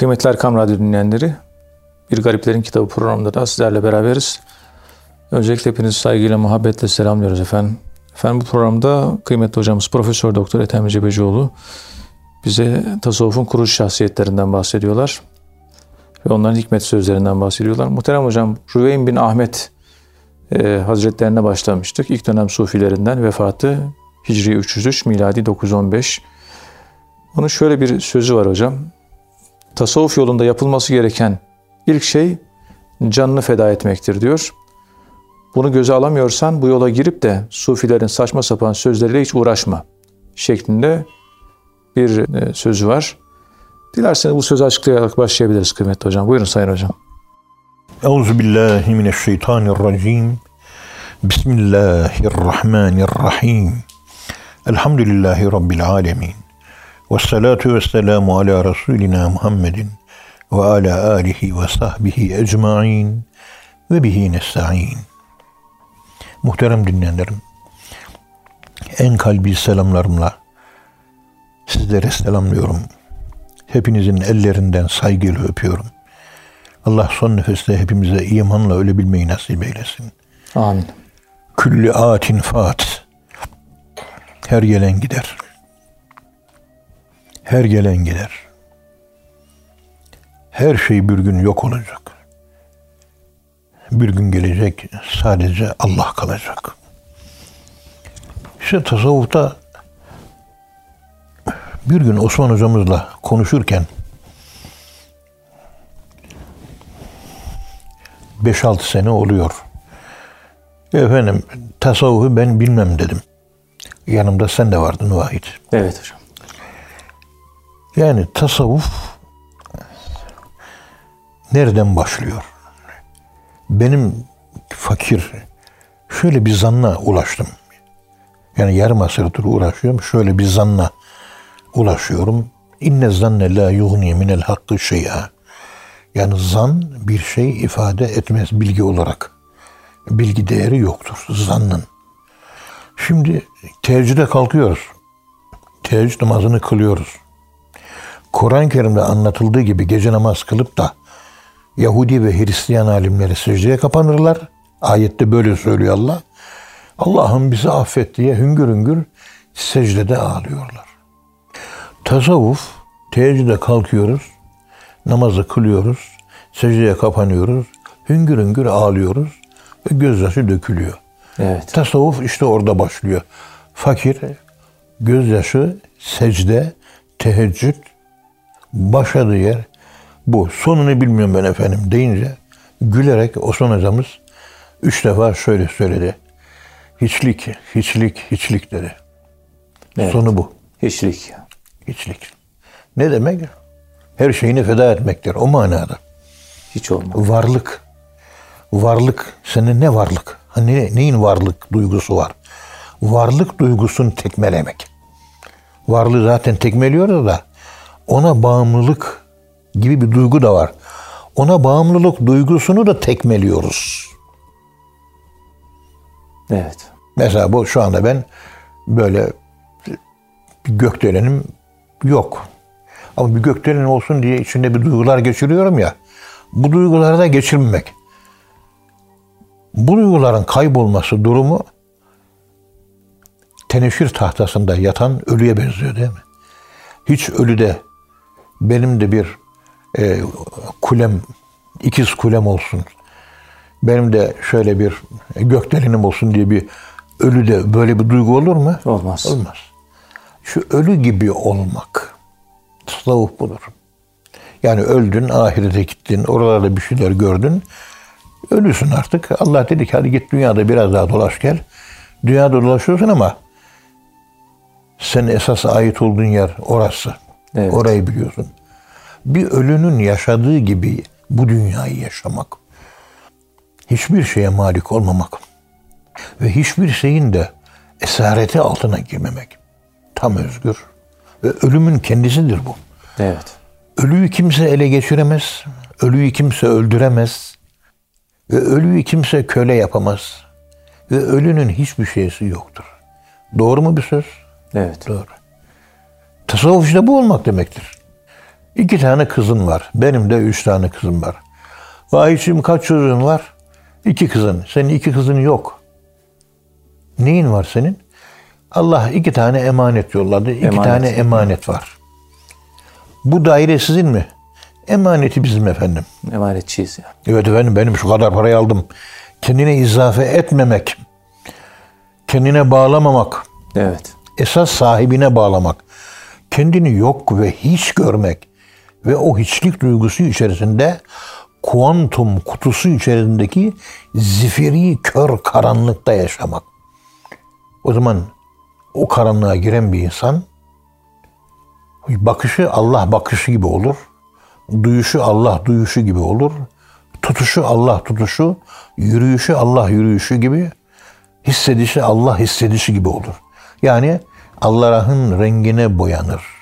Kıymetli Erkam Radyo dinleyenleri, Bir Gariplerin Kitabı programında da sizlerle beraberiz. Öncelikle hepinizi saygıyla, muhabbetle selamlıyoruz efendim. Efendim bu programda kıymetli hocamız Profesör Doktor Ethem Cebecioğlu bize tasavvufun kurucu şahsiyetlerinden bahsediyorlar. Ve onların hikmet sözlerinden bahsediyorlar. Muhterem hocam Rüveyn bin Ahmet e, Hazretlerine başlamıştık. İlk dönem sufilerinden vefatı Hicri 303, miladi 915. Onun şöyle bir sözü var hocam. Tasavvuf yolunda yapılması gereken ilk şey canını feda etmektir diyor. Bunu göze alamıyorsan bu yola girip de sufilerin saçma sapan sözleriyle hiç uğraşma şeklinde bir e, sözü var. Dilerseniz bu sözü açıklayarak başlayabiliriz kıymetli hocam. Buyurun sayın hocam. Euzu billahi mineşşeytanirracim. Bismillahirrahmanirrahim. Elhamdülillahi rabbil alamin. Ve salatu ve selamu ala Resulina Muhammedin ve ala alihi ve sahbihi ecmain ve bihi nesta'in. Muhterem dinleyenlerim, en kalbi selamlarımla sizlere selamlıyorum. Hepinizin ellerinden saygıyla öpüyorum. Allah son nefeste hepimize imanla ölebilmeyi nasip eylesin. Amin. Külli atin fat. Her gelen gider. Her gelen gider. Her şey bir gün yok olacak. Bir gün gelecek sadece Allah kalacak. İşte tasavvufta bir gün Osman hocamızla konuşurken 5-6 sene oluyor. Efendim tasavvufu ben bilmem dedim. Yanımda sen de vardın Vahit. Evet hocam. Yani tasavvuf nereden başlıyor? Benim fakir şöyle bir zanna ulaştım. Yani yarım asırdır uğraşıyorum. Şöyle bir zanna ulaşıyorum. İnne zanne la yuhni minel hakkı şey'a. Yani zan bir şey ifade etmez bilgi olarak. Bilgi değeri yoktur zannın. Şimdi teheccüde kalkıyoruz. Teheccüd namazını kılıyoruz. Kur'an-ı Kerim'de anlatıldığı gibi gece namaz kılıp da Yahudi ve Hristiyan alimleri secdeye kapanırlar. Ayette böyle söylüyor Allah. Allah'ım bizi affet diye hüngür hüngür secdede ağlıyorlar. Tasavvuf, teheccüde kalkıyoruz, namazı kılıyoruz, secdeye kapanıyoruz, hüngür hüngür ağlıyoruz ve gözyaşı dökülüyor. Evet. Tasavvuf işte orada başlıyor. Fakir, gözyaşı, secde, teheccüd, başladığı yer bu. Sonunu bilmiyorum ben efendim deyince gülerek Osman hocamız üç defa şöyle söyledi. Hiçlik, hiçlik, hiçlik dedi. Evet. Sonu bu. Hiçlik. Hiçlik. Ne demek? Her şeyini feda etmektir. O manada. Hiç olmaz. Varlık. Varlık. Senin ne varlık? Hani neyin varlık duygusu var? Varlık duygusunu tekmelemek. Varlığı zaten tekmeliyoruz da ona bağımlılık gibi bir duygu da var. Ona bağımlılık duygusunu da tekmeliyoruz. Evet. Mesela bu şu anda ben böyle bir gökdelenim yok. Ama bir gökdelen olsun diye içinde bir duygular geçiriyorum ya. Bu duyguları da geçirmemek. Bu duyguların kaybolması durumu teneşir tahtasında yatan ölüye benziyor değil mi? Hiç ölüde benim de bir e, kulem, ikiz kulem olsun. Benim de şöyle bir gökdelenim olsun diye bir ölüde böyle bir duygu olur mu? Olmaz. Olmaz. Şu ölü gibi olmak. Tasavvuf budur. Yani öldün, ahirete gittin, oralarda bir şeyler gördün. Ölüsün artık. Allah dedi ki hadi git dünyada biraz daha dolaş gel. Dünyada dolaşıyorsun ama sen esas ait olduğun yer orası. Evet. Orayı biliyorsun. Bir ölünün yaşadığı gibi bu dünyayı yaşamak. Hiçbir şeye malik olmamak. Ve hiçbir şeyin de esareti altına girmemek. Tam özgür. Ve ölümün kendisidir bu. Evet. Ölüyü kimse ele geçiremez. Ölüyü kimse öldüremez. Ve ölüyü kimse köle yapamaz. Ve ölünün hiçbir şeysi yoktur. Doğru mu bir söz? Evet. Doğru. Tasavvuf işte bu olmak demektir. İki tane kızın var. Benim de üç tane kızım var. Vahiyciğim kaç çocuğun var? İki kızın. Senin iki kızın yok. Neyin var senin? Allah iki tane emanet yolladı. İki Emanet. tane emanet var. Bu daire sizin mi? Emaneti bizim efendim. Emanetçiyiz ya. Evet efendim benim şu kadar parayı aldım. Kendine izafe etmemek. Kendine bağlamamak. Evet. Esas sahibine bağlamak. Kendini yok ve hiç görmek. Ve o hiçlik duygusu içerisinde kuantum kutusu içerisindeki zifiri kör karanlıkta yaşamak. O zaman o karanlığa giren bir insan bakışı Allah bakışı gibi olur. Duyuşu Allah duyuşu gibi olur. Tutuşu Allah tutuşu, yürüyüşü Allah yürüyüşü gibi, hissedişi Allah hissedişi gibi olur. Yani Allah'ın rengine boyanır.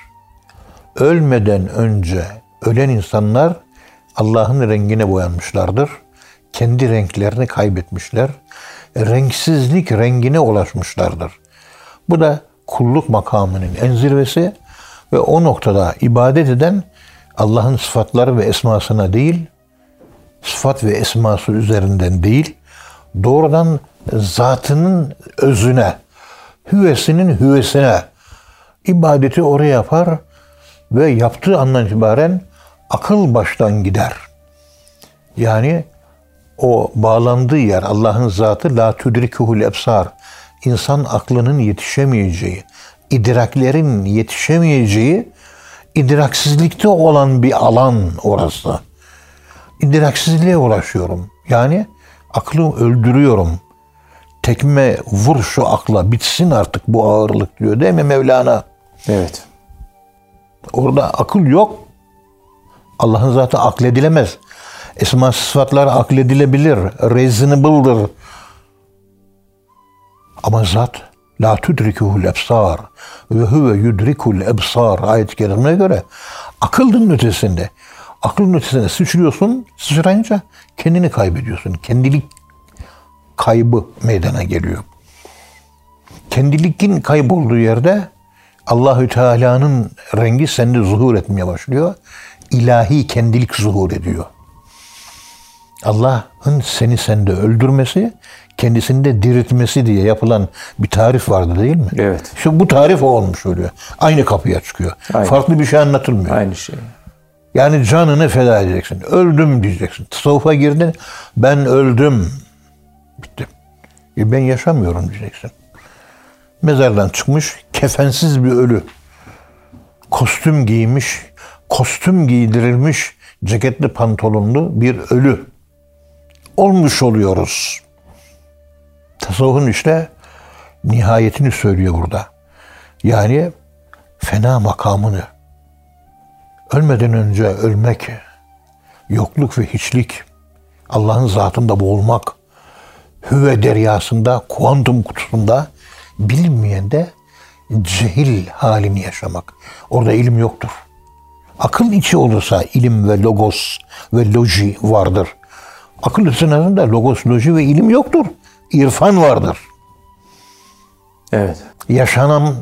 Ölmeden önce ölen insanlar Allah'ın rengine boyanmışlardır. Kendi renklerini kaybetmişler. Renksizlik rengine ulaşmışlardır. Bu da kulluk makamının en zirvesi ve o noktada ibadet eden Allah'ın sıfatları ve esmasına değil, sıfat ve esması üzerinden değil, doğrudan zatının özüne, hüvesinin hüvesine ibadeti oraya yapar ve yaptığı andan itibaren akıl baştan gider. Yani o bağlandığı yer Allah'ın zatı la tudrikuhul ebsar. İnsan aklının yetişemeyeceği, idraklerin yetişemeyeceği idraksizlikte olan bir alan orası. İdraksizliğe ulaşıyorum. Yani aklı öldürüyorum. Tekme vur şu akla bitsin artık bu ağırlık diyor değil mi Mevlana? Evet. Orada akıl yok. Allah'ın zatı akledilemez. Esma sıfatlar akledilebilir. Reasonable'dır. Ama zat la tudrikuhul ebsar ve huve yudrikul ebsar ayet-i kerimine göre akıllın ötesinde. Aklın ötesinde sıçrıyorsun, sıçrayınca kendini kaybediyorsun. Kendilik kaybı meydana geliyor. Kendilikin kaybolduğu yerde Allahü Teala'nın rengi sende zuhur etmeye başlıyor. İlahi kendilik zuhur ediyor. Allah'ın seni sende öldürmesi, kendisinde diriltmesi diye yapılan bir tarif vardı değil mi? Evet. İşte bu tarif o olmuş oluyor. Aynı kapıya çıkıyor. Aynen. Farklı bir şey anlatılmıyor. Aynı şey. Yani canını feda edeceksin. Öldüm diyeceksin. Tasavvufa girdin. Ben öldüm. Bitti. E ben yaşamıyorum diyeceksin. Mezardan çıkmış kefensiz bir ölü. Kostüm giymiş, kostüm giydirilmiş, ceketli pantolonlu bir ölü. Olmuş oluyoruz. Tasavvufun işte nihayetini söylüyor burada. Yani fena makamını, ölmeden önce ölmek, yokluk ve hiçlik, Allah'ın zatında boğulmak, hüve deryasında, kuantum kutusunda bilinmeyen de cehil halini yaşamak. Orada ilim yoktur. Akıl içi olursa ilim ve logos ve loji vardır. Akıl sınırında logos, loji ve ilim yoktur. İrfan vardır. Evet. Yaşanan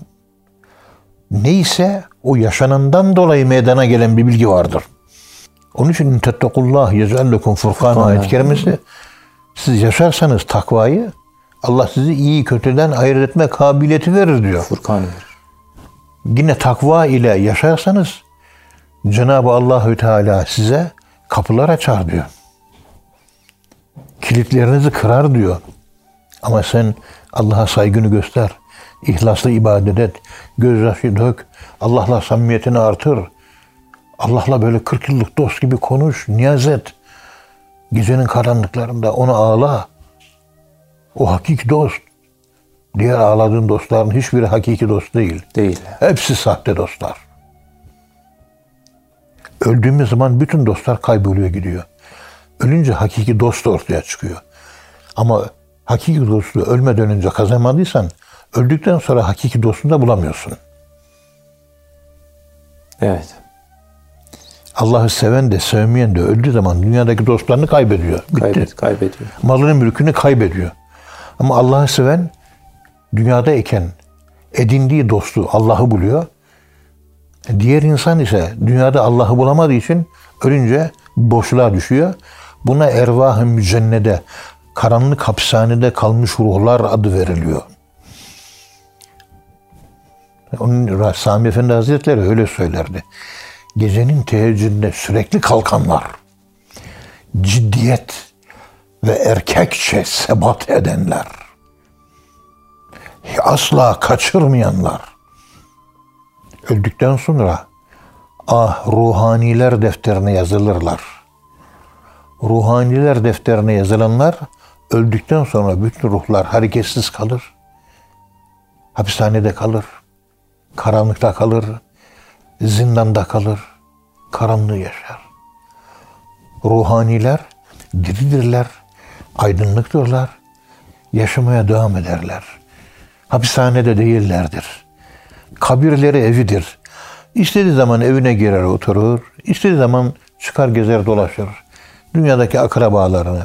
neyse o yaşanandan dolayı meydana gelen bir bilgi vardır. Onun için tettekullah yecellekum furkan ayet-i kerimesi siz yaşarsanız takvayı Allah sizi iyi kötüden ayırt etme kabiliyeti verir diyor. Furkan verir. Yine takva ile yaşarsanız Cenab-ı Allahü Teala size kapılar açar diyor. Kilitlerinizi kırar diyor. Ama sen Allah'a saygını göster. İhlaslı ibadet et. Gözyaşı dök. Allah'la samimiyetini artır. Allah'la böyle 40 yıllık dost gibi konuş. Niyaz et. Gecenin karanlıklarında onu ağla. O hakiki dost. Diğer ağladığın dostların hiçbiri hakiki dost değil. Değil. Hepsi sahte dostlar. Öldüğümüz zaman bütün dostlar kayboluyor gidiyor. Ölünce hakiki dost ortaya çıkıyor. Ama hakiki dostu ölmeden önce kazanmadıysan öldükten sonra hakiki dostunu da bulamıyorsun. Evet. Allah'ı seven de sevmeyen de öldüğü zaman dünyadaki dostlarını kaybediyor. Bitti. Kaybet, kaybediyor. Malını mülkünü kaybediyor. Ama Allah'ı seven dünyadayken edindiği dostu Allah'ı buluyor. Diğer insan ise dünyada Allah'ı bulamadığı için ölünce boşluğa düşüyor. Buna ervah-ı mücennede, karanlık hapishanede kalmış ruhlar adı veriliyor. Onun Sami Efendi Hazretleri öyle söylerdi. Gecenin teheccüdünde sürekli kalkanlar, ciddiyet ve erkekçe sebat edenler, asla kaçırmayanlar, öldükten sonra ah ruhaniler defterine yazılırlar. Ruhaniler defterine yazılanlar öldükten sonra bütün ruhlar hareketsiz kalır. Hapishanede kalır. Karanlıkta kalır. Zindanda kalır. Karanlığı yaşar. Ruhaniler diridirler. Aydınlıktırlar. Yaşamaya devam ederler. Hapishanede değillerdir. Kabirleri evidir. İstediği zaman evine girer oturur. İstediği zaman çıkar gezer dolaşır. Dünyadaki akrabalarını,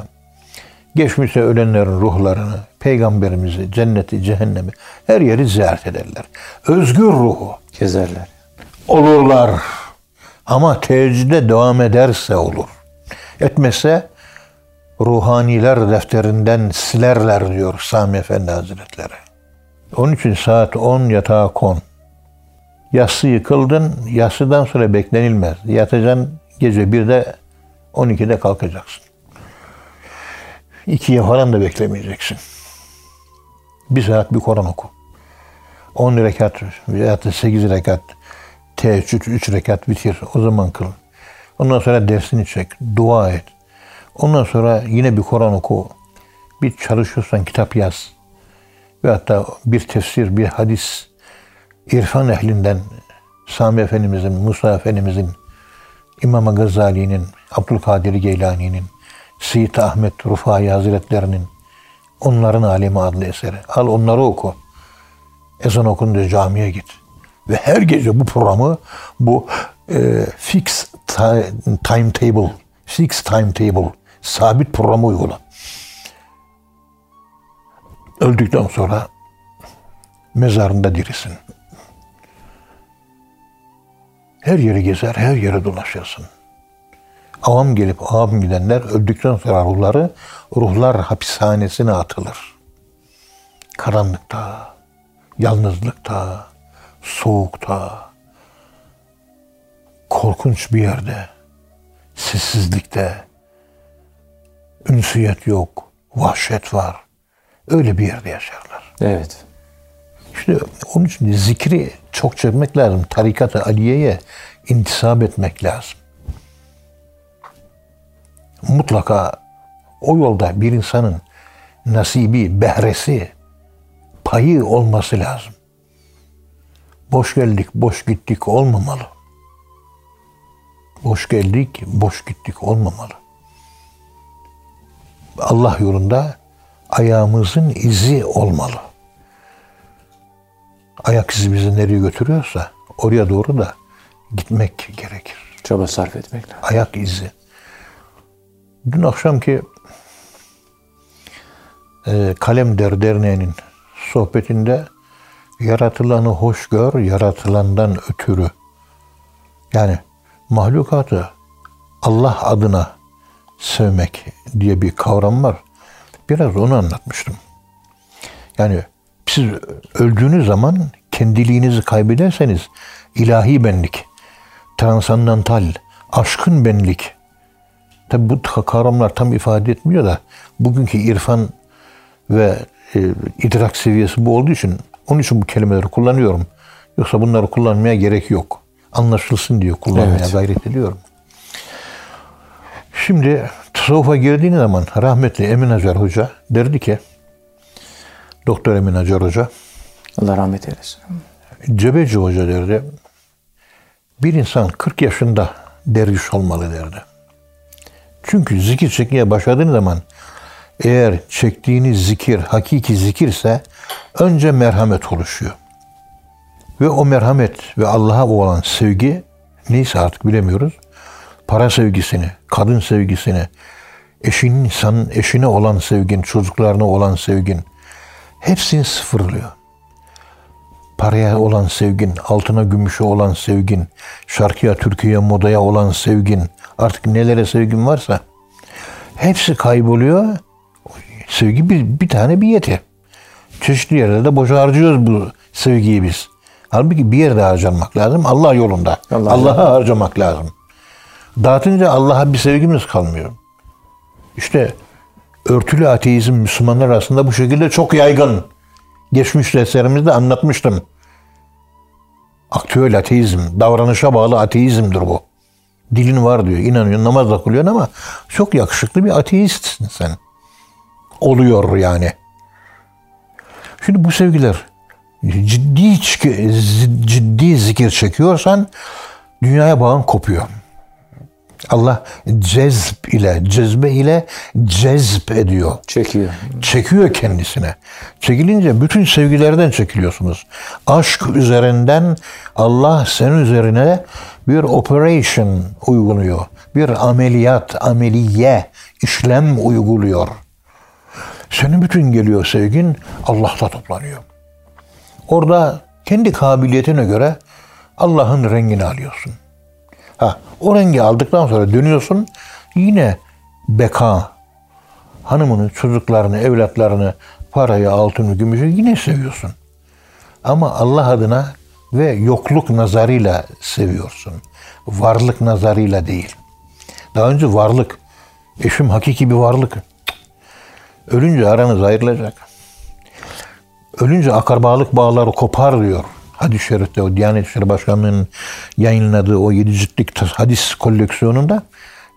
geçmişte ölenlerin ruhlarını, peygamberimizi, cenneti, cehennemi her yeri ziyaret ederler. Özgür ruhu Gezerler. olurlar. Ama teheccüde devam ederse olur. Etmezse ruhaniler defterinden silerler diyor Sami Efendi Hazretleri. Onun için saat 10 yatağa kon. Yassı yıkıldın, yassıdan sonra beklenilmez. Yatacaksın gece 1'de 12'de kalkacaksın. İkiye falan da beklemeyeceksin. Bir saat bir Kur'an oku. 10 rekat veya da 8 rekat teheccüd 3 rekat bitir. O zaman kıl. Ondan sonra dersini çek. Dua et. Ondan sonra yine bir Kur'an oku. Bir çalışıyorsan kitap yaz. Ve hatta bir tefsir, bir hadis irfan ehlinden Sami Efendimizin, Musa Efendimizin, İmam Gazali'nin, Abdülkadir Geylani'nin, Seyit Ahmet Rufai Hazretlerinin Onların Alemi adlı eseri. Al onları oku. Ezan okunduğu camiye git. Ve her gece bu programı bu e, fix ti- timetable, fix timetable, sabit programı uygula. Öldükten sonra mezarında dirisin. Her yeri gezer, her yere dolaşırsın. Avam gelip avam gidenler öldükten sonra ruhları ruhlar hapishanesine atılır. Karanlıkta, yalnızlıkta, soğukta, korkunç bir yerde, sessizlikte, ünsiyet yok, vahşet var. Öyle bir yerde yaşarlar. Evet. İşte onun için zikri çok çekmek lazım. Tarikat-ı Aliye'ye intisap etmek lazım. Mutlaka o yolda bir insanın nasibi, behresi, payı olması lazım. Boş geldik, boş gittik olmamalı. Boş geldik, boş gittik olmamalı. Allah yolunda ayağımızın izi olmalı. Ayak izi bizi nereye götürüyorsa oraya doğru da gitmek gerekir. Çaba sarf etmek lazım. Ayak izi. Dün akşamki e, Kalemder Derneği'nin sohbetinde yaratılanı hoş gör, yaratılandan ötürü. Yani mahlukatı Allah adına sevmek diye bir kavram var. Biraz onu anlatmıştım. Yani siz öldüğünüz zaman kendiliğinizi kaybederseniz ilahi benlik, transandantal, aşkın benlik. Tabi bu kavramlar tam ifade etmiyor da bugünkü irfan ve e, idrak seviyesi bu olduğu için onun için bu kelimeleri kullanıyorum. Yoksa bunları kullanmaya gerek yok. Anlaşılsın diye kullanmaya Evet. gayret ediyorum. Şimdi tasavvufa girdiğin zaman rahmetli Emin Acar Hoca derdi ki Doktor Emin Acar Hoca Allah rahmet eylesin. Cebeci Hoca derdi bir insan 40 yaşında derviş olmalı derdi. Çünkü zikir çekmeye başladığın zaman eğer çektiğiniz zikir hakiki zikirse önce merhamet oluşuyor. Ve o merhamet ve Allah'a olan sevgi neyse artık bilemiyoruz. Para sevgisini, kadın sevgisini, eşinin insanın eşine olan sevgin, çocuklarına olan sevgin hepsini sıfırlıyor. paraya olan sevgin, altına gümüşe olan sevgin, şarkıya, türküye, modaya olan sevgin, artık nelere sevgin varsa hepsi kayboluyor. Sevgi bir, bir tane bir yeti. Çeşitli yerlerde boşa harcıyoruz bu sevgiyi biz. Halbuki bir yerde harcamak lazım. Allah yolunda. Allah Allah'a harcamak lazım. Dağıtınca Allah'a bir sevgimiz kalmıyor. İşte örtülü ateizm Müslümanlar arasında bu şekilde çok yaygın. Geçmiş derslerimizde anlatmıştım. Aktüel ateizm, davranışa bağlı ateizmdir bu. Dilin var diyor, inanıyor, namaz da kılıyorsun ama çok yakışıklı bir ateistsin sen. Oluyor yani. Şimdi bu sevgiler ciddi ciddi zikir çekiyorsan dünyaya bağın kopuyor. Allah cezb ile, cezbe ile cezb ediyor. Çekiyor. Çekiyor kendisine. Çekilince bütün sevgilerden çekiliyorsunuz. Aşk üzerinden Allah senin üzerine bir operation uyguluyor. Bir ameliyat, ameliye, işlem uyguluyor. Senin bütün geliyor sevgin Allah'ta toplanıyor. Orada kendi kabiliyetine göre Allah'ın rengini alıyorsun. Ha, o rengi aldıktan sonra dönüyorsun yine beka, hanımını, çocuklarını, evlatlarını, parayı, altını, gümüşü yine seviyorsun. Ama Allah adına ve yokluk nazarıyla seviyorsun. Varlık nazarıyla değil. Daha önce varlık. Eşim hakiki bir varlık. Ölünce aranız ayrılacak. Ölünce akrabalık bağları kopar diyor. Hadis-i Şerif'te o Diyanet İşleri Başkanlığı'nın yayınladığı o yedi ciltlik hadis koleksiyonunda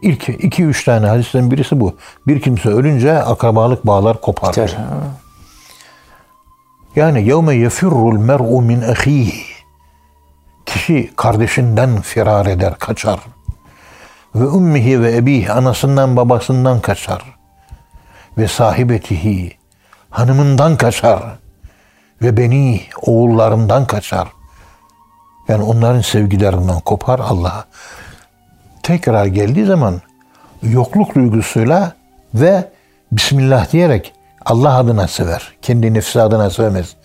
ilk iki üç tane hadisten birisi bu. Bir kimse ölünce akrabalık bağlar kopar. Biter. Yani yevme yefirrul mer'u min ahihi. Kişi kardeşinden firar eder, kaçar. Ve ummihi ve ebihi, anasından babasından kaçar. Ve sahibetihi, hanımından kaçar. Ve beni, oğullarından kaçar. Yani onların sevgilerinden kopar Allah'a. Tekrar geldiği zaman yokluk duygusuyla ve Bismillah diyerek Allah adına sever. Kendi nefsi adına sevmez.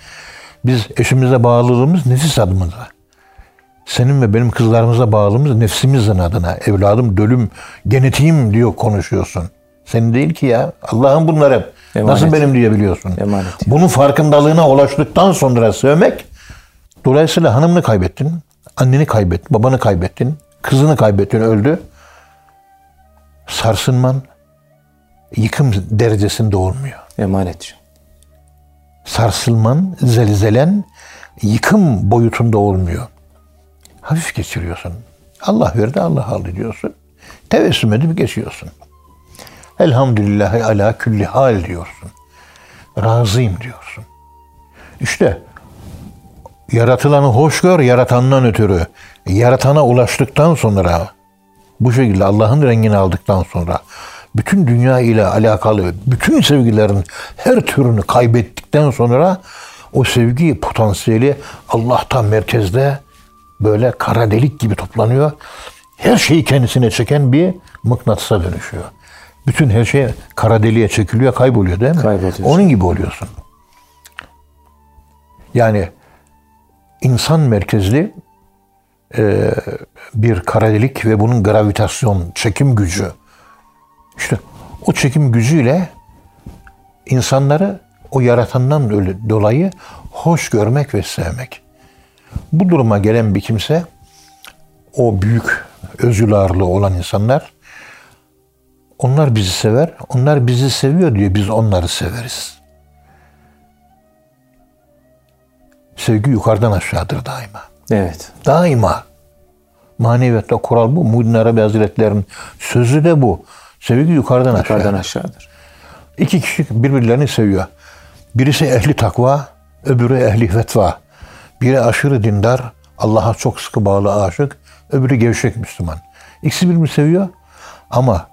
Biz eşimize bağlılığımız nefis adımıza. Senin ve benim kızlarımıza bağlılığımız nefsimizin adına. Evladım dölüm, genetiğim diyor konuşuyorsun. Senin değil ki ya. Allah'ın bunlar hep. Emanet. Nasıl benim diyebiliyorsun? Emanet. Bunun farkındalığına ulaştıktan sonra sevmek dolayısıyla hanımını kaybettin, anneni kaybettin, babanı kaybettin, kızını kaybettin, öldü. Sarsınman yıkım derecesinde olmuyor. Emanet. Sarsılman, zelzelen yıkım boyutunda olmuyor. Hafif geçiriyorsun. Allah verdi, Allah aldı diyorsun. Tevessüm edip geçiyorsun. Elhamdülillahi ala külli hal diyorsun. Razıyım diyorsun. İşte yaratılanı hoş gör, yaratandan ötürü. Yaratana ulaştıktan sonra, bu şekilde Allah'ın rengini aldıktan sonra, bütün dünya ile alakalı bütün sevgilerin her türünü kaybettikten sonra o sevgi potansiyeli Allah'tan merkezde böyle kara delik gibi toplanıyor. Her şeyi kendisine çeken bir mıknatısa dönüşüyor. Bütün her şey kara deliğe çekiliyor, kayboluyor değil mi? Kayboluyorsun. Onun gibi oluyorsun. Yani insan merkezli e, bir kara delik ve bunun gravitasyon, çekim gücü. İşte o çekim gücüyle insanları o yaratandan dolayı hoş görmek ve sevmek. Bu duruma gelen bir kimse o büyük ağırlığı olan insanlar onlar bizi sever, onlar bizi seviyor diye biz onları severiz. Sevgi yukarıdan aşağıdır daima. Evet. Daima. Maneviyatta kural bu. Muhyiddin Arabi Hazretleri'nin sözü de bu. Sevgi yukarıdan aşağı. Yukarıdan aşağıdır. İki kişi birbirlerini seviyor. Birisi ehli takva, öbürü ehli fetva. Biri aşırı dindar, Allah'a çok sıkı bağlı aşık, öbürü gevşek Müslüman. İkisi birbirini seviyor ama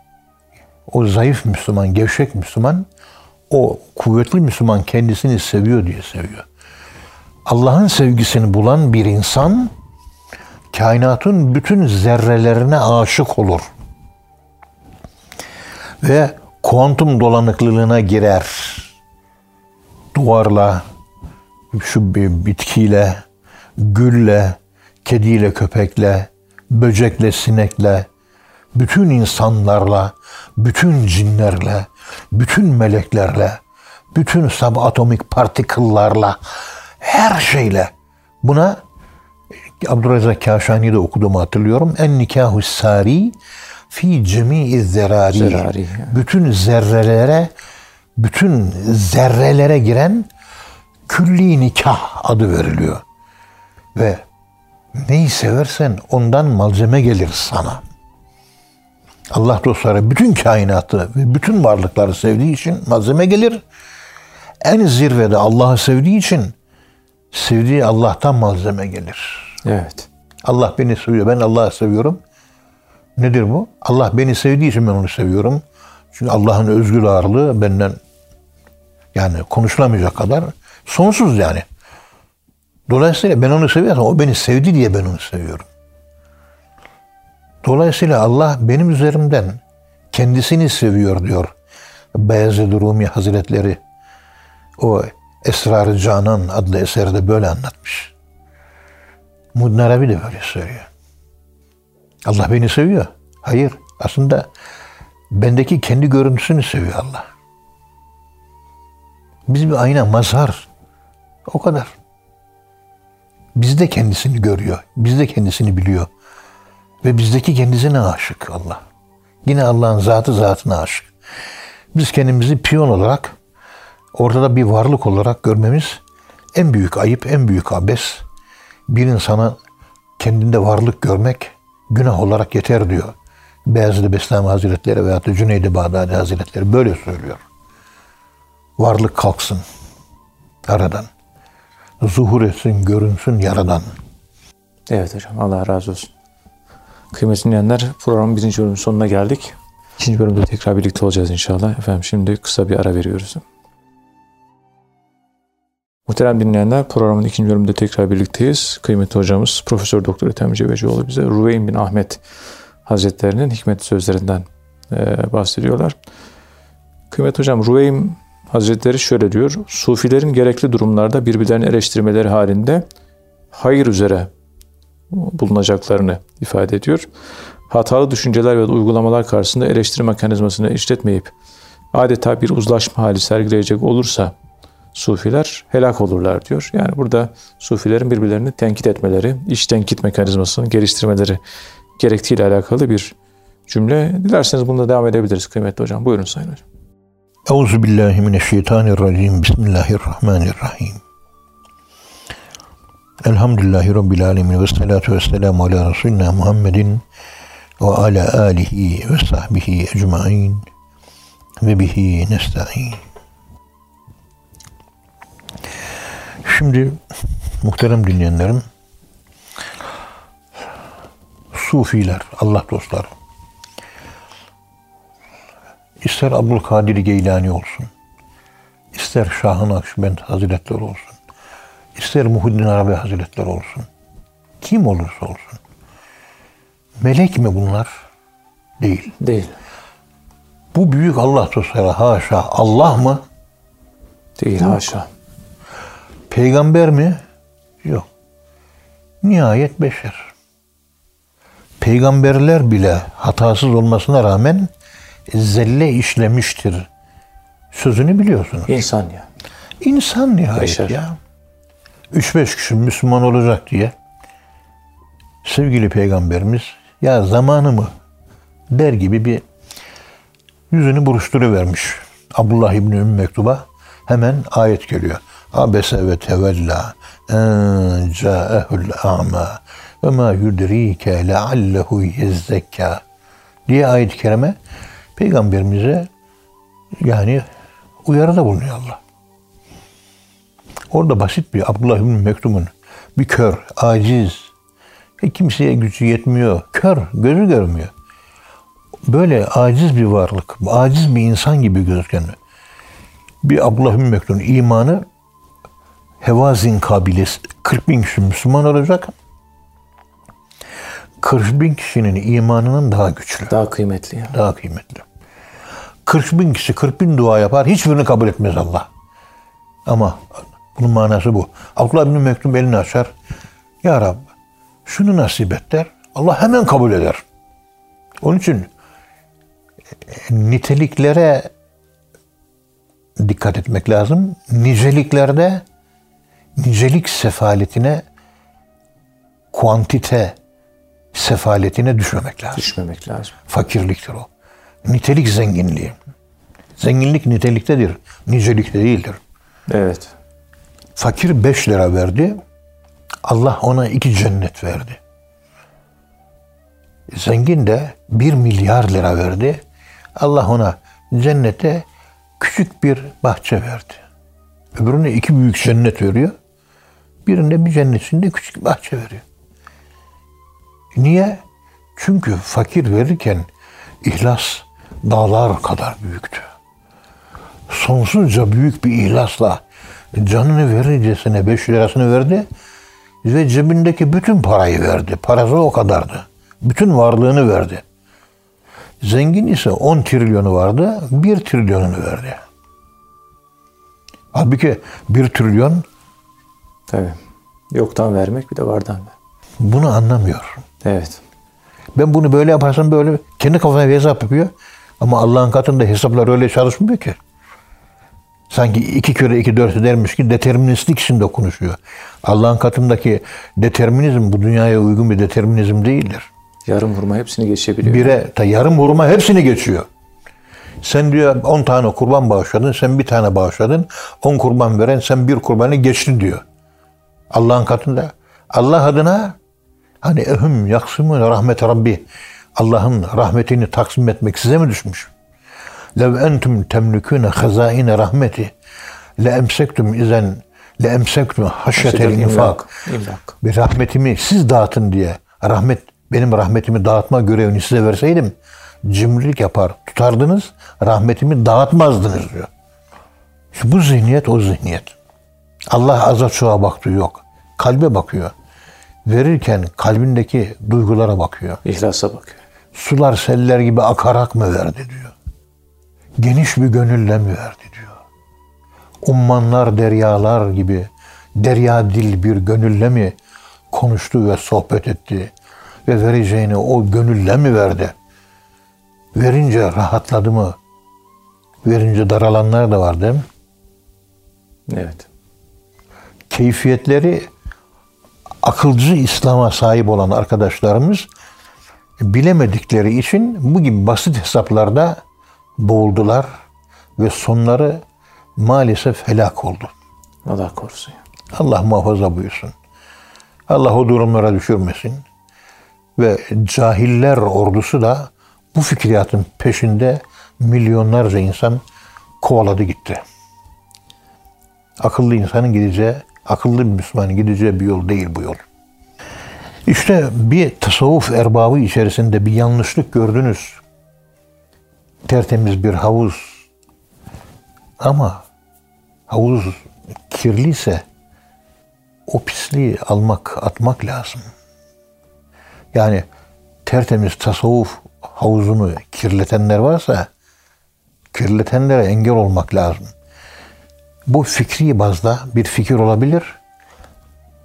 o zayıf Müslüman, gevşek Müslüman, o kuvvetli Müslüman kendisini seviyor diye seviyor. Allah'ın sevgisini bulan bir insan kainatın bütün zerrelerine aşık olur. Ve kuantum dolanıklılığına girer. Duvarla, şu bir bitkiyle, gülle, kediyle, köpekle, böcekle, sinekle, bütün insanlarla, bütün cinlerle, bütün meleklerle, bütün subatomik partikıllarla, her şeyle buna Abdurrezzak Kaşani'de okuduğumu hatırlıyorum. En nikahu sari fi cemi'i zerari. Zerari. Bütün zerrelere, bütün zerrelere giren külli nikah adı veriliyor. Ve neyi seversen ondan malzeme gelir sana. Allah dostları bütün kainatı ve bütün varlıkları sevdiği için malzeme gelir. En zirvede Allah'ı sevdiği için sevdiği Allah'tan malzeme gelir. Evet. Allah beni seviyor. Ben Allah'ı seviyorum. Nedir bu? Allah beni sevdiği için ben onu seviyorum. Çünkü Allah'ın özgür ağırlığı benden yani konuşulamayacak kadar sonsuz yani. Dolayısıyla ben onu seviyorsam o beni sevdi diye ben onu seviyorum. Dolayısıyla Allah benim üzerimden kendisini seviyor diyor. Beyazıd Rumi Hazretleri o Esrar-ı Canan adlı eserde böyle anlatmış. Mudin Arabi de böyle söylüyor. Allah beni seviyor. Hayır. Aslında bendeki kendi görüntüsünü seviyor Allah. Biz bir ayna, mazhar. O kadar. Bizde kendisini görüyor. Bizde kendisini biliyor. Ve bizdeki kendisine aşık Allah. Yine Allah'ın zatı zatına aşık. Biz kendimizi piyon olarak ortada bir varlık olarak görmemiz en büyük ayıp, en büyük abes. Bir insana kendinde varlık görmek günah olarak yeter diyor. Beyazıt Bestami Hazretleri veya da Cüneydi Bağdadi Hazretleri böyle söylüyor. Varlık kalksın aradan. Zuhur etsin, görünsün yaradan. Evet hocam Allah razı olsun. Kıymetli dinleyenler programın birinci bölümünün sonuna geldik. İkinci bölümde tekrar birlikte olacağız inşallah. Efendim şimdi kısa bir ara veriyoruz. Muhterem dinleyenler programın ikinci bölümünde tekrar birlikteyiz. Kıymetli hocamız Profesör Doktor Ethem Cebecioğlu bize Ruveyn bin Ahmet Hazretlerinin hikmet sözlerinden e, bahsediyorlar. Kıymetli hocam Ruveyn Hazretleri şöyle diyor. Sufilerin gerekli durumlarda birbirlerini eleştirmeleri halinde hayır üzere bulunacaklarını ifade ediyor. Hatalı düşünceler ve uygulamalar karşısında eleştiri mekanizmasını işletmeyip adeta bir uzlaşma hali sergileyecek olursa sufiler helak olurlar diyor. Yani burada sufilerin birbirlerini tenkit etmeleri, iş tenkit mekanizmasını geliştirmeleri gerektiğiyle alakalı bir cümle. Dilerseniz bunda devam edebiliriz kıymetli hocam. Buyurun Sayın Hocam. Euzu. Bismillahirrahmanirrahim. Elhamdülillahi Rabbil alemin ve salatu ve selamu ala Resulina Muhammedin ve ala alihi ve sahbihi ecmain ve bihi nesta'in. Şimdi muhterem dinleyenlerim Sufiler, Allah dostları ister Abdülkadir Geylani olsun, ister Şahın Akşibend Hazretleri olsun, ister Muhiddin Arabi Hazretleri olsun, kim olursa olsun, melek mi bunlar? Değil. Değil. Bu büyük Allah dostları haşa Allah mı? Değil haşa. Peygamber mi? Yok. Nihayet beşer. Peygamberler bile hatasız olmasına rağmen zelle işlemiştir. Sözünü biliyorsunuz. İnsan ya. İnsan nihayet Beşer. ya. Üç beş kişi Müslüman olacak diye sevgili peygamberimiz ya zamanı mı der gibi bir yüzünü buruşturuvermiş. Abdullah İbni Ümmü Mektub'a hemen ayet geliyor. Abese ve tevella en ca'ehul a'ma ve ma yudrike leallehu yezzekka diye ayet-i kerime peygamberimize yani uyarıda bulunuyor Allah. Orada basit bir Abdullah İbni Mektub'un bir kör, aciz, kimseye gücü yetmiyor, kör, gözü görmüyor. Böyle aciz bir varlık, aciz bir insan gibi gözüken bir Abdullah İbni Mektub'un imanı Hevazin kabilesi 40 bin kişi Müslüman olacak. 40 bin kişinin imanının daha güçlü, Daha kıymetli ya. daha kıymetli. 40 bin kişi 40 bin dua yapar, hiçbirini kabul etmez Allah. Ama bunun manası bu. Abdullah bin Mektum elini açar. Ya Rab şunu nasip et der. Allah hemen kabul eder. Onun için e, niteliklere dikkat etmek lazım. Niceliklerde nicelik sefaletine kuantite sefaletine düşmemek lazım. Düşmemek lazım. Fakirliktir o. Nitelik zenginliği. Zenginlik niteliktedir. Nicelikte değildir. Evet. Fakir 5 lira verdi. Allah ona iki cennet verdi. Zengin de 1 milyar lira verdi. Allah ona cennete küçük bir bahçe verdi. Öbürüne iki büyük cennet veriyor. Birinde bir cennetinde küçük bir bahçe veriyor. Niye? Çünkü fakir verirken ihlas dağlar kadar büyüktü. Sonsuzca büyük bir ihlasla canını verircesine 5 lirasını verdi ve cebindeki bütün parayı verdi. Parası o kadardı. Bütün varlığını verdi. Zengin ise 10 trilyonu vardı, 1 trilyonunu verdi. Halbuki 1 trilyon Tabii. Yoktan vermek bir de vardan ver. bunu anlamıyor. Evet. Ben bunu böyle yaparsam böyle kendi kafasına hesap yapıyor. Ama Allah'ın katında hesaplar öyle çalışmıyor ki. Sanki iki kere iki dört edermiş ki deterministik içinde konuşuyor. Allah'ın katındaki determinizm bu dünyaya uygun bir determinizm değildir. Yarım hurma hepsini geçebiliyor. Bire ta yarım vurma hepsini geçiyor. Sen diyor 10 tane kurban bağışladın, sen bir tane bağışladın. 10 kurban veren sen bir kurbanı geçtin diyor. Allah'ın katında. Allah adına hani ehum yaksımı rahmet Rabbi. Allah'ın rahmetini taksim etmek size mi düşmüş? Lev entum temlikune hazaine rahmeti le emsektum izen le emsektum haşyetel infak. Bir rahmetimi siz dağıtın diye rahmet benim rahmetimi dağıtma görevini size verseydim cimrilik yapar tutardınız rahmetimi dağıtmazdınız diyor. İşte bu zihniyet o zihniyet. Allah aza çoğa baktığı yok. Kalbe bakıyor. Verirken kalbindeki duygulara bakıyor. İhlasa bakıyor. Sular seller gibi akarak mı verdi diyor. Geniş bir gönülle mi verdi diyor. Ummanlar deryalar gibi derya dil bir gönülle mi konuştu ve sohbet etti ve vereceğini o gönülle mi verdi? Verince rahatladı mı? Verince daralanlar da var değil mi? Evet. Keyfiyetleri akılcı İslam'a sahip olan arkadaşlarımız bilemedikleri için bu gibi basit hesaplarda boğuldular ve sonları maalesef helak oldu. Allah korusun. Allah muhafaza buyursun. Allah o durumlara düşürmesin. Ve cahiller ordusu da bu fikriyatın peşinde milyonlarca insan kovaladı gitti. Akıllı insanın gideceği, akıllı bir Müslümanın gideceği bir yol değil bu yol. İşte bir tasavvuf erbabı içerisinde bir yanlışlık gördünüz. Tertemiz bir havuz. Ama havuz kirliyse o pisliği almak, atmak lazım. Yani tertemiz tasavvuf havuzunu kirletenler varsa kirletenlere engel olmak lazım. Bu fikri bazda bir fikir olabilir.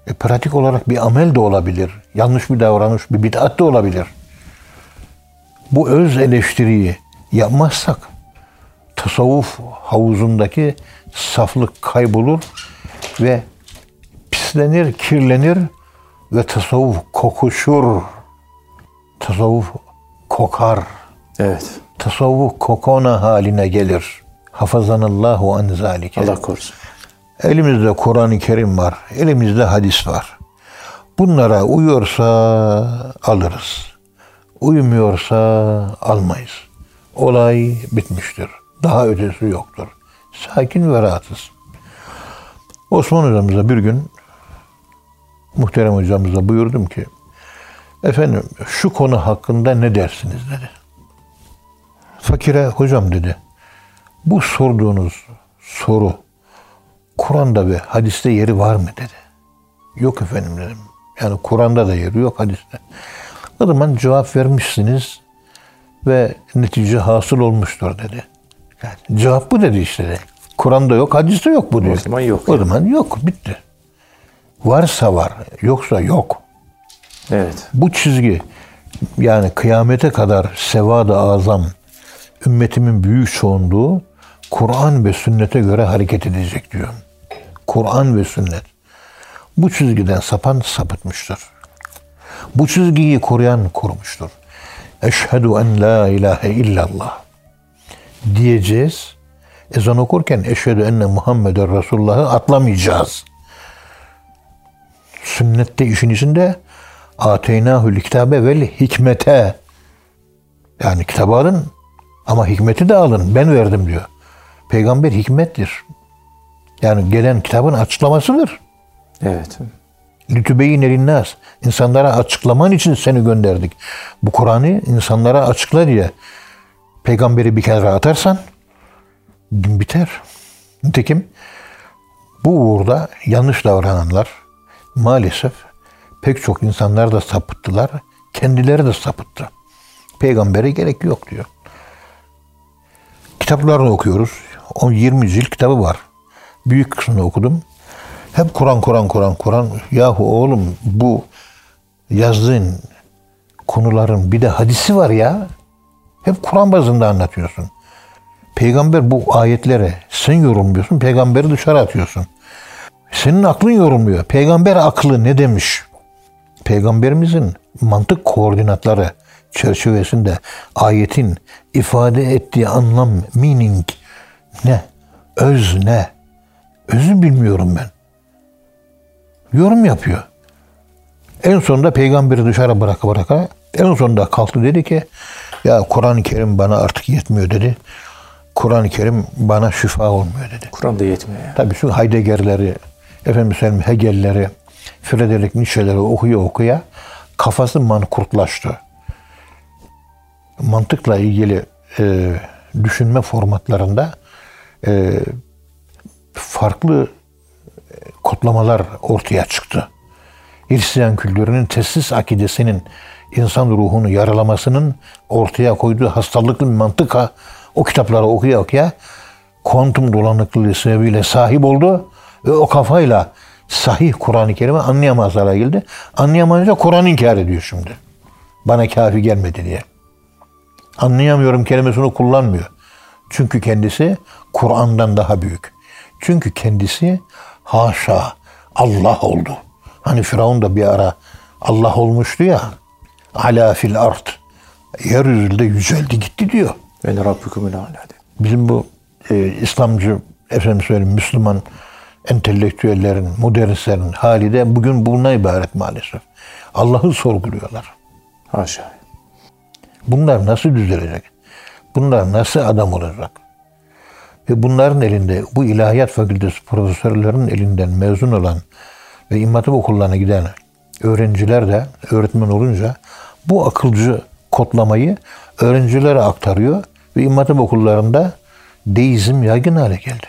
E, pratik olarak bir amel de olabilir. Yanlış bir davranış, bir bid'at da olabilir. Bu öz eleştiriyi yapmazsak tasavvuf havuzundaki saflık kaybolur ve pislenir, kirlenir ve tasavvuf kokuşur. Tasavvuf kokar. Evet. Tasavvuf kokona haline gelir. Hafazanallahu an zalike. Allah korusun. Elimizde Kur'an-ı Kerim var. Elimizde hadis var. Bunlara uyuyorsa alırız. Uymuyorsa almayız. Olay bitmiştir. Daha ötesi yoktur. Sakin ve rahatız. Osman hocamıza bir gün muhterem hocamıza buyurdum ki efendim şu konu hakkında ne dersiniz dedi. Fakire hocam dedi bu sorduğunuz soru Kur'an'da ve hadiste yeri var mı dedi. Yok efendim dedim. Yani Kur'an'da da yeri yok hadiste. O zaman cevap vermişsiniz ve netice hasıl olmuştur dedi. Yani cevap bu dedi işte. Kur'an'da yok, hadiste yok bu diyor. O zaman yok O yani. zaman yok, bitti. Varsa var, yoksa yok. Evet. Bu çizgi yani kıyamete kadar sevad-ı azam ümmetimin büyük çoğunluğu Kur'an ve sünnete göre hareket edecek diyor. Kur'an ve sünnet. Bu çizgiden sapan sapıtmıştır. Bu çizgiyi koruyan korumuştur. Eşhedü en la ilahe illallah diyeceğiz. Ezan okurken eşhedü enne Muhammeden Resulullah'ı atlamayacağız. Sünnette işin içinde ateynahül kitabe vel hikmete yani kitabı alın ama hikmeti de alın. Ben verdim diyor. Peygamber hikmettir. Yani gelen kitabın açıklamasıdır. Evet. Lütübeyin elinnaz. İnsanlara açıklaman için seni gönderdik. Bu Kur'an'ı insanlara açıkla diye peygamberi bir kere atarsan gün biter. Nitekim bu uğurda yanlış davrananlar maalesef pek çok insanlar da sapıttılar. Kendileri de sapıttı. Peygambere gerek yok diyor. Kitaplarını okuyoruz. O 20 cilt kitabı var. Büyük kısmını okudum. Hep Kur'an, Kur'an, Kur'an, Kur'an. Yahu oğlum bu yazdığın konuların bir de hadisi var ya. Hep Kur'an bazında anlatıyorsun. Peygamber bu ayetlere sen yorumluyorsun, peygamberi dışarı atıyorsun. Senin aklın yorumluyor. Peygamber aklı ne demiş? Peygamberimizin mantık koordinatları çerçevesinde ayetin ifade ettiği anlam, meaning ne? Öz ne? Özü bilmiyorum ben. Yorum yapıyor. En sonunda peygamberi dışarı bıraka bıraka en sonunda kalktı dedi ki ya Kur'an-ı Kerim bana artık yetmiyor dedi. Kur'an-ı Kerim bana şifa olmuyor dedi. Kur'an'da yetmiyor yani. Tabii şu Heidegger'leri, efendim söyleyeyim Hegel'leri, Friedrich Nietzsche'leri okuya okuya kafası mankurtlaştı. Mantıkla ilgili e, düşünme formatlarında e, farklı kodlamalar ortaya çıktı. Hristiyan kültürünün tesis akidesinin insan ruhunu yaralamasının ortaya koyduğu hastalıklı bir mantıka o kitapları okuya okuya kuantum dolanıklılığı sebebiyle sahip oldu ve o kafayla sahih Kur'an-ı Kerim'i anlayamaz hale geldi. Anlayamayınca Kur'an inkar ediyor şimdi. Bana kafi gelmedi diye. Anlayamıyorum kelimesini kullanmıyor. Çünkü kendisi Kur'an'dan daha büyük. Çünkü kendisi haşa Allah oldu. Hani Firavun da bir ara Allah olmuştu ya. Ala fil art. Yeryüzünde yüceldi gitti diyor. Ve Rabbukumul. Bizim bu e, İslamcı, efendim söyleyeyim Müslüman entelektüellerin, modernistlerin hali de bugün bununla ibaret maalesef. Allah'ı sorguluyorlar. Haşa. Bunlar nasıl düzelecek? Bunlar nasıl adam olacak? Ve bunların elinde, bu ilahiyat fakültesi profesörlerinin elinden mezun olan ve İmam Hatip okullarına giden öğrenciler de öğretmen olunca bu akılcı kodlamayı öğrencilere aktarıyor ve İmam Hatip okullarında deizm yaygın hale geldi.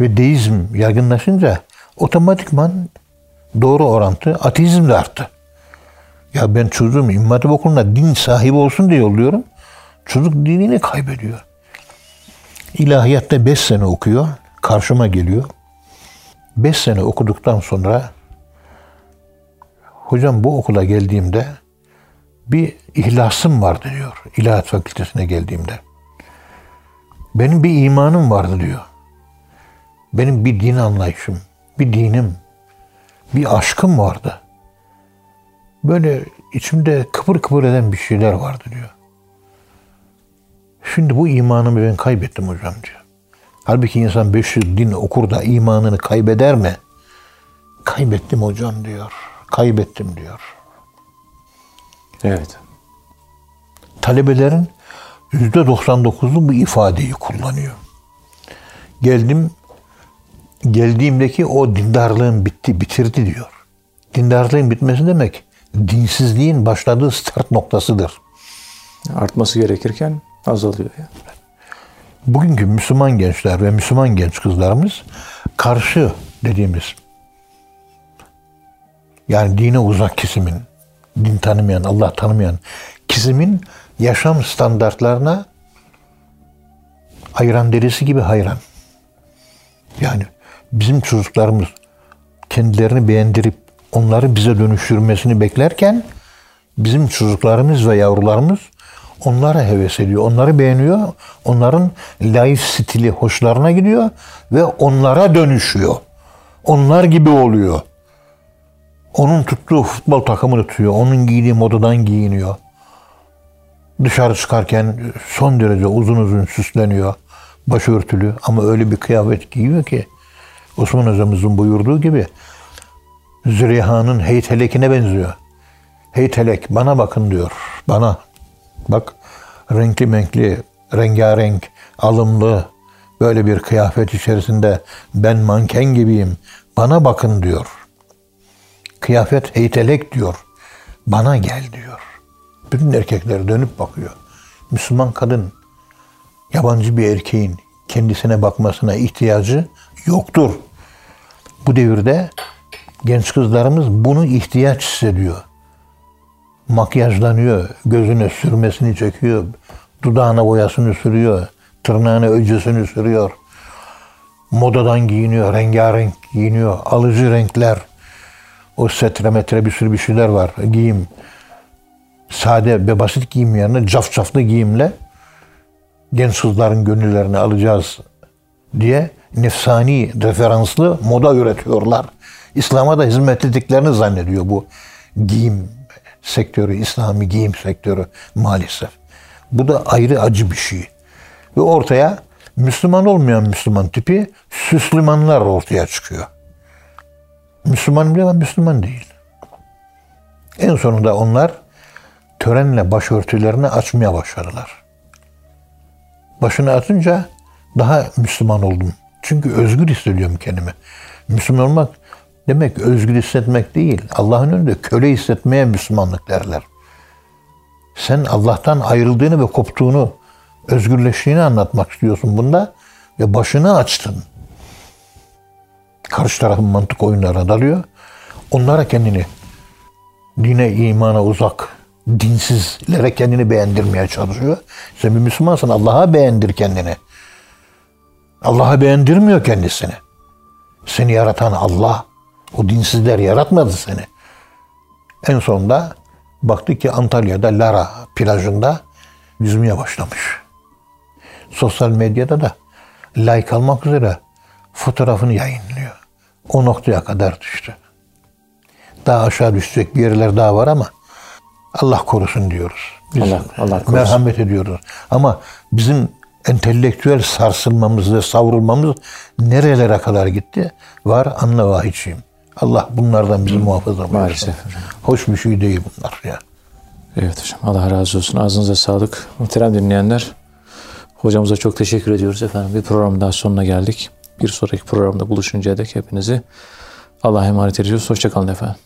Ve deizm yaygınlaşınca otomatikman doğru orantı ateizm de arttı. Ya ben çocuğum İmam Hatip okuluna din sahibi olsun diye yolluyorum. Çocuk dinini kaybediyor. İlahiyatta 5 sene okuyor. Karşıma geliyor. 5 sene okuduktan sonra hocam bu okula geldiğimde bir ihlasım vardı diyor. İlahiyat fakültesine geldiğimde. Benim bir imanım vardı diyor. Benim bir din anlayışım, bir dinim, bir aşkım vardı. Böyle içimde kıpır kıpır eden bir şeyler vardı diyor. Şimdi bu imanımı ben kaybettim hocam diyor. Halbuki insan 500 din okur da imanını kaybeder mi? Kaybettim hocam diyor. Kaybettim diyor. Evet. Talebelerin %99'u bu ifadeyi kullanıyor. Geldim, geldiğimdeki o dindarlığın bitti, bitirdi diyor. Dindarlığın bitmesi demek dinsizliğin başladığı start noktasıdır. Artması gerekirken azalıyor yani. Bugünkü Müslüman gençler ve Müslüman genç kızlarımız karşı dediğimiz yani dine uzak kesimin, din tanımayan, Allah tanımayan kesimin yaşam standartlarına hayran derisi gibi hayran. Yani bizim çocuklarımız kendilerini beğendirip onları bize dönüştürmesini beklerken bizim çocuklarımız ve yavrularımız onlara heves ediyor. Onları beğeniyor. Onların life stili hoşlarına gidiyor ve onlara dönüşüyor. Onlar gibi oluyor. Onun tuttuğu futbol takımını tutuyor. Onun giydiği modadan giyiniyor. Dışarı çıkarken son derece uzun uzun süsleniyor. Başörtülü ama öyle bir kıyafet giyiyor ki Osman hocamızın buyurduğu gibi Züleyha'nın heytelekine benziyor. Heytelek bana bakın diyor. Bana. Bak renkli menkli, rengarenk, alımlı böyle bir kıyafet içerisinde ben manken gibiyim. Bana bakın diyor. Kıyafet heytelek diyor. Bana gel diyor. Bütün erkekler dönüp bakıyor. Müslüman kadın yabancı bir erkeğin kendisine bakmasına ihtiyacı yoktur. Bu devirde genç kızlarımız bunu ihtiyaç hissediyor. Makyajlanıyor, gözüne sürmesini çekiyor, dudağına boyasını sürüyor, tırnağına öcüsünü sürüyor. Modadan giyiniyor, rengarenk giyiniyor, alıcı renkler. O setre metre bir sürü bir şeyler var. Giyim. Sade ve basit giyim yerine cafcaflı giyimle genç kızların gönüllerini alacağız diye nefsani referanslı moda üretiyorlar. İslam'a da hizmet ettiklerini zannediyor bu giyim sektörü, İslami giyim sektörü maalesef. Bu da ayrı acı bir şey. Ve ortaya Müslüman olmayan Müslüman tipi Süslümanlar ortaya çıkıyor. Müslüman bile ama Müslüman değil. En sonunda onlar törenle başörtülerini açmaya başladılar. Başını atınca daha Müslüman oldum. Çünkü özgür hissediyorum kendimi. Müslüman olmak demek özgür hissetmek değil. Allah'ın önünde köle hissetmeye Müslümanlık derler. Sen Allah'tan ayrıldığını ve koptuğunu, özgürleştiğini anlatmak istiyorsun bunda ve başını açtın. Karşı tarafın mantık oyunlarına dalıyor. Onlara kendini dine, imana uzak, dinsizlere kendini beğendirmeye çalışıyor. Sen bir Müslümansın Allah'a beğendir kendini. Allah'a beğendirmiyor kendisini. Seni yaratan Allah. O dinsizler yaratmadı seni. En sonunda baktı ki Antalya'da Lara plajında yüzmeye başlamış. Sosyal medyada da like almak üzere fotoğrafını yayınlıyor. O noktaya kadar düştü. Daha aşağı düşecek bir yerler daha var ama Allah korusun diyoruz. Biz Allah- Allah korusun. merhamet ediyoruz. Ama bizim entelektüel sarsılmamız ve savrulmamız nerelere kadar gitti? Var anla vahidçiyim. Allah bunlardan bizi muhafaza buyursun. Maalesef. Hoş bir şey değil bunlar ya. Evet hocam. Allah razı olsun. Ağzınıza sağlık. Muhterem dinleyenler. Hocamıza çok teşekkür ediyoruz efendim. Bir program daha sonuna geldik. Bir sonraki programda buluşuncaya dek hepinizi Allah'a emanet ediyoruz. Hoşçakalın efendim.